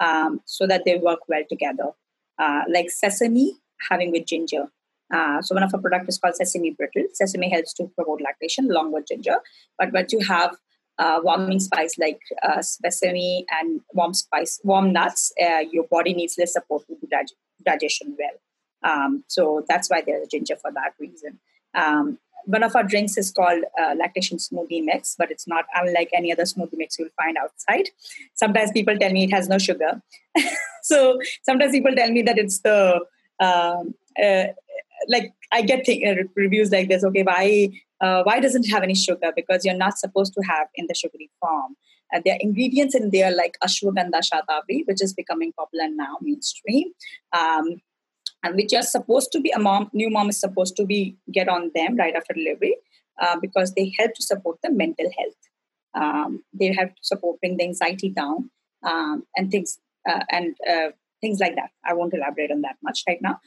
um, so that they work well together. Uh, like sesame having with ginger. Uh, so one of our product is called sesame brittle. Sesame helps to promote lactation along with ginger. But what you have uh, warming spice like uh, sesame and warm spice, warm nuts, uh, your body needs less support to dig- digestion well. Um, so that's why there's ginger for that reason. Um, one of our drinks is called uh, lactation smoothie mix, but it's not unlike any other smoothie mix you'll find outside. Sometimes people tell me it has no sugar. so sometimes people tell me that it's the um, uh, like I get th- uh, reviews like this. Okay, why uh, why doesn't it have any sugar? Because you're not supposed to have in the sugary form. Uh, there are ingredients in there like ashwagandha shatavari, which is becoming popular now, mainstream. Um, and which are supposed to be a mom new mom is supposed to be get on them right after delivery uh, because they help to support the mental health um, they help to support bring the anxiety down um, and things uh, and uh, things like that i won't elaborate on that much right now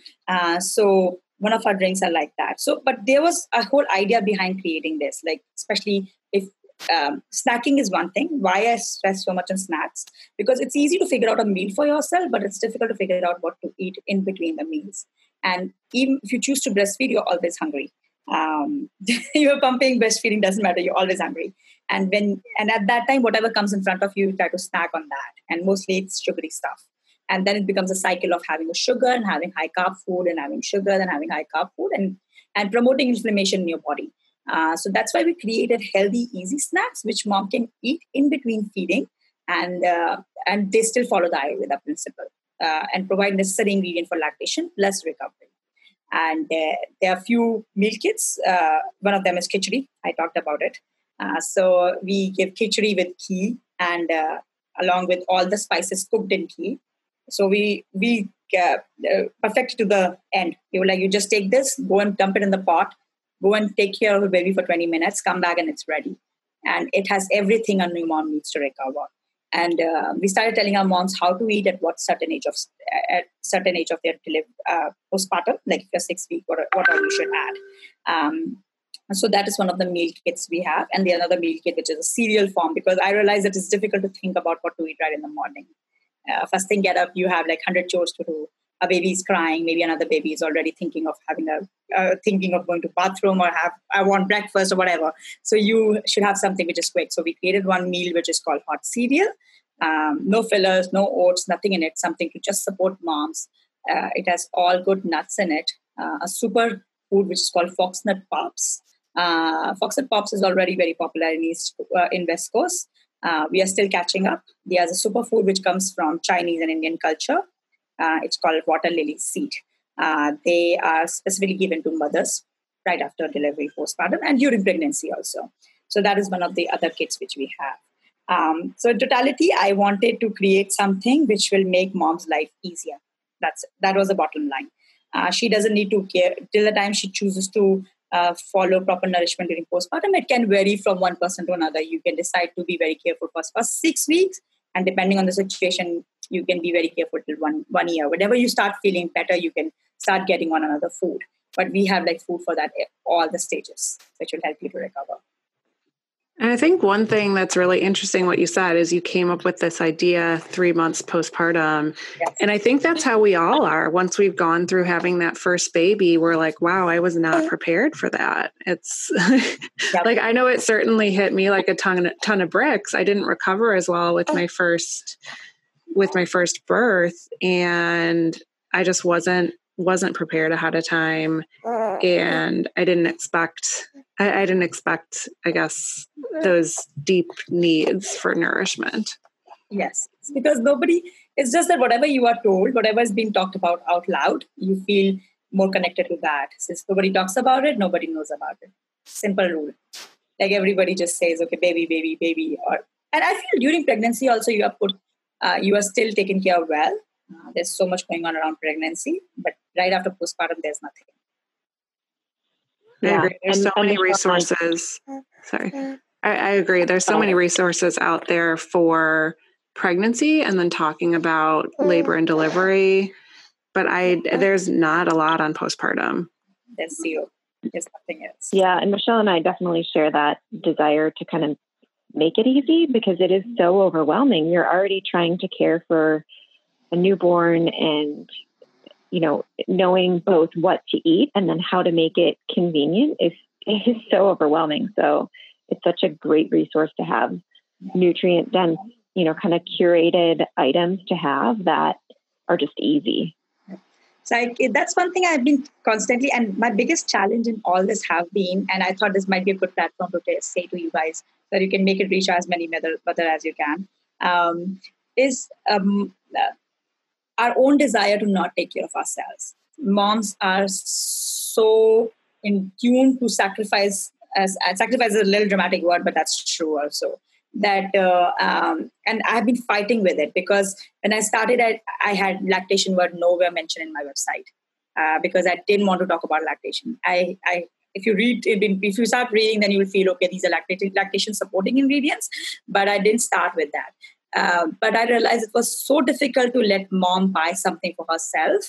so one of our drinks are like that so but there was a whole idea behind creating this like especially if um, snacking is one thing. Why I stress so much on snacks? Because it's easy to figure out a meal for yourself, but it's difficult to figure out what to eat in between the meals. And even if you choose to breastfeed, you're always hungry. Um, you're pumping, breastfeeding doesn't matter. You're always hungry. And when and at that time, whatever comes in front of you, you try to snack on that. And mostly it's sugary stuff. And then it becomes a cycle of having a sugar and having high carb food and having sugar and having high carb food and and promoting inflammation in your body. Uh, so that's why we created healthy, easy snacks which mom can eat in between feeding, and uh, and they still follow the Ayurveda principle uh, and provide necessary ingredient for lactation plus recovery. And uh, there are a few meal kits. Uh, one of them is khichdi. I talked about it. so we give khichdi with ghee and along with all the spices cooked in ghee. So we we uh, perfect to the end. You like you just take this, go and dump it in the pot, go and take care of the baby for 20 minutes, come back and it's ready. And it has everything a new mom needs to recover. And uh, we started telling our moms how to eat at what certain age of at certain age of their uh, postpartum, like if you're six weeks, what, what you should add. Um, so that is one of the meal kits we have, and the another meal kit which is a cereal form because I realize that it's difficult to think about what to eat right in the morning. Uh, first thing get up, you have like hundred chores to do. A baby is crying. Maybe another baby is already thinking of having a uh, thinking of going to bathroom or have i want breakfast or whatever. So you should have something which is quick. So we created one meal which is called hot cereal. Um, no fillers no oats nothing in it. Something to just support moms. Uh, it has all good nuts in it. Uh, a super food which is called foxnut pops. Uh, foxnut pops is already very popular in east uh, in west coast uh, we are still catching up there's a superfood which comes from chinese and indian culture uh, it's called water lily seed. Uh, they are specifically given to mothers right after delivery, postpartum, and during pregnancy also. So that is one of the other kits which we have. Um, so in totality, I wanted to create something which will make mom's life easier. That's that was the bottom line. Uh, she doesn't need to care till the time she chooses to uh, follow proper nourishment during postpartum. It can vary from one person to another. You can decide to be very careful for first six weeks, and depending on the situation, you can be very careful till one one year. Whenever you start feeling better, you can start getting on another food. But we have like food for that all the stages, which will help you to recover. And I think one thing that's really interesting, what you said, is you came up with this idea three months postpartum. Yes. And I think that's how we all are. Once we've gone through having that first baby, we're like, wow, I was not prepared for that. It's yep. like, I know it certainly hit me like a ton, ton of bricks. I didn't recover as well with my first with my first birth and I just wasn't wasn't prepared ahead of time and I didn't expect I, I, didn't expect I guess those deep needs for nourishment. Yes. Because nobody it's just that whatever you are told, whatever is being talked about out loud, you feel more connected to that. Since nobody talks about it, nobody knows about it. Simple rule. Like everybody just says, okay, baby, baby, baby. Or and I feel during pregnancy also you are put uh, you are still taken care of well. Uh, there's so much going on around pregnancy, but right after postpartum, there's nothing. Yeah. There's so many resources. Sorry. I, I, agree. There's so many resources out there for pregnancy and then talking about labor and delivery. But I there's not a lot on postpartum. There's zero. There's nothing else. Yeah, and Michelle and I definitely share that desire to kind of make it easy because it is so overwhelming. You're already trying to care for a newborn and you know knowing both what to eat and then how to make it convenient is is so overwhelming. So it's such a great resource to have nutrient dense, you know, kind of curated items to have that are just easy. So I, that's one thing I've been constantly, and my biggest challenge in all this have been, and I thought this might be a good platform to say to you guys that you can make it reach as many mother, mother as you can, um, is um, uh, our own desire to not take care of ourselves. Moms are so in tune to sacrifice, as uh, sacrifice is a little dramatic word, but that's true also that uh, um, and i've been fighting with it because when i started i, I had lactation word nowhere mentioned in my website uh, because i didn't want to talk about lactation i, I if you read if you start reading then you will feel okay these are lactation, lactation supporting ingredients but i didn't start with that uh, but i realized it was so difficult to let mom buy something for herself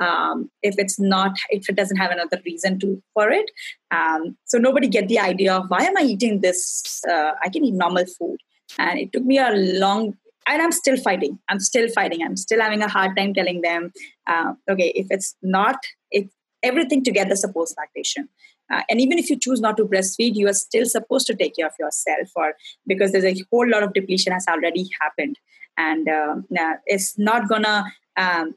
um, if it's not if it doesn't have another reason to for it. Um, so nobody get the idea of why am i eating this uh, i can eat normal food. And it took me a long and i'm still fighting i'm still fighting i'm still having a hard time telling them uh, okay if it's not if everything together supports lactation uh, and even if you choose not to breastfeed you are still supposed to take care of yourself or because there's a whole lot of depletion has already happened. And uh, it's not gonna um,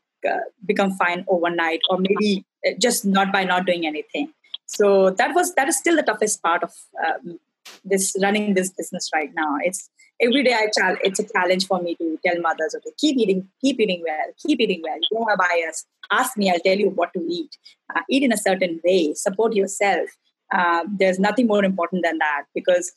become fine overnight or maybe uh, just not by not doing anything. So that was that is still the toughest part of um, this running this business right now. It's every day i try it's a challenge for me to tell mothers okay keep eating keep eating well keep eating well. You don't have bias. Ask me i'll tell you what to eat. Uh, eat in a certain way. Support yourself. Uh, there's nothing more important than that because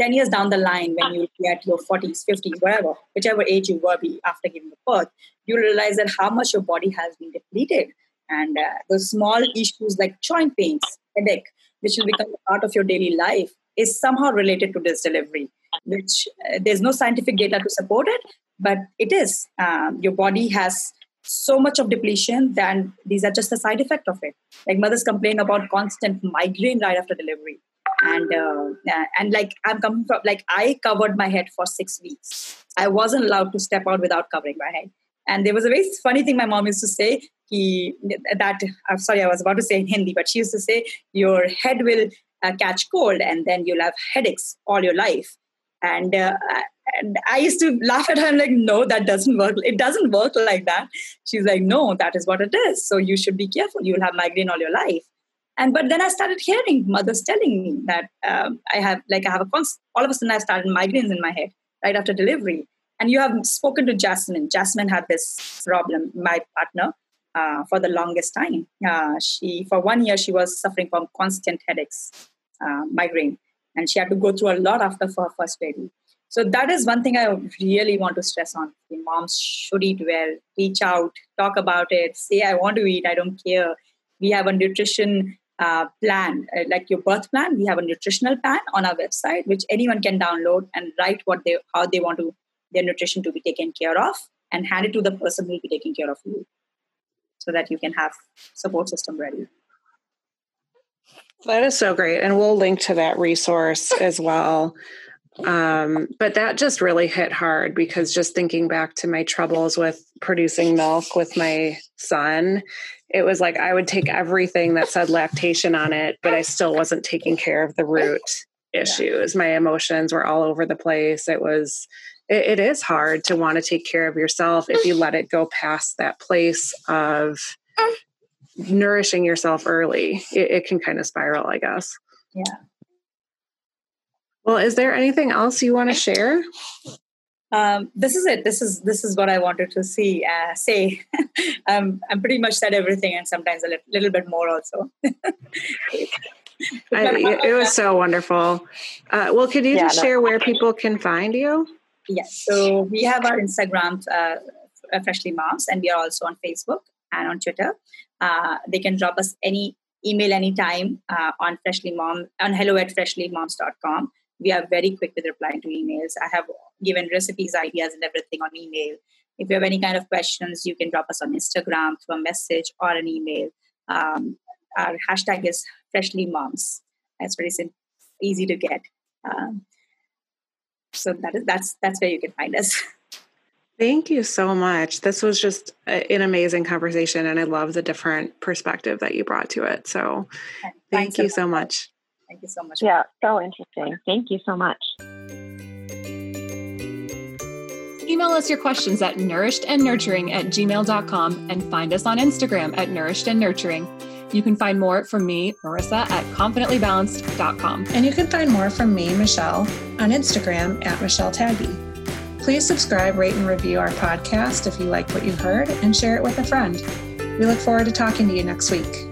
10 years down the line, when you get your 40s, 50s, whatever, whichever age you be after giving birth, you realize that how much your body has been depleted. And uh, those small issues like joint pains, headache, which will become part of your daily life, is somehow related to this delivery, which uh, there's no scientific data to support it, but it is. Um, your body has so much of depletion that these are just a side effect of it. Like mothers complain about constant migraine right after delivery and uh, and like i'm coming from like i covered my head for six weeks i wasn't allowed to step out without covering my head and there was a very funny thing my mom used to say he that i'm sorry i was about to say in hindi but she used to say your head will uh, catch cold and then you'll have headaches all your life and, uh, and i used to laugh at her and like no that doesn't work it doesn't work like that she's like no that is what it is so you should be careful you'll have migraine all your life and but then I started hearing mothers telling me that um, I have like I have a const- all of a sudden I started migraines in my head right after delivery. And you have spoken to Jasmine. Jasmine had this problem, my partner, uh, for the longest time. Uh, she for one year she was suffering from constant headaches, uh, migraine, and she had to go through a lot after her first baby. So that is one thing I really want to stress on. The moms should eat well, reach out, talk about it, say I want to eat, I don't care. We have a nutrition uh, plan, uh, like your birth plan. We have a nutritional plan on our website, which anyone can download and write what they how they want to their nutrition to be taken care of, and hand it to the person who will be taking care of you, so that you can have support system ready. That is so great, and we'll link to that resource as well. Um, but that just really hit hard because just thinking back to my troubles with producing milk with my son it was like I would take everything that said lactation on it, but I still wasn't taking care of the root issues. My emotions were all over the place. It was, it, it is hard to want to take care of yourself if you let it go past that place of nourishing yourself early. It, it can kind of spiral, I guess. Yeah. Well, is there anything else you want to share? um, this is it. This is this is what I wanted to see uh, say. um, I'm pretty much said everything, and sometimes a little, little bit more also. I, it was so wonderful. Uh, well, could you yeah, just share where people can find you? Yes. So we have our Instagram, uh, Freshly Moms, and we are also on Facebook and on Twitter. Uh, they can drop us any email anytime uh, on Freshly Mom on hello at freshlymoms.com we are very quick with replying to emails. I have given recipes, ideas, and everything on email. If you have any kind of questions, you can drop us on Instagram through a message or an email. Um, our hashtag is freshly moms. That's very simple, easy to get. Um, so that is that's that's where you can find us. Thank you so much. This was just an amazing conversation, and I love the different perspective that you brought to it. So, thank you so much. Thank you so much. Yeah, so interesting. Thank you so much. Email us your questions at nourishedandnurturing at gmail.com and find us on Instagram at nourishedandnurturing. You can find more from me, Marissa, at confidentlybalanced.com. And you can find more from me, Michelle, on Instagram at Michelle Taggy. Please subscribe, rate, and review our podcast if you like what you heard, and share it with a friend. We look forward to talking to you next week.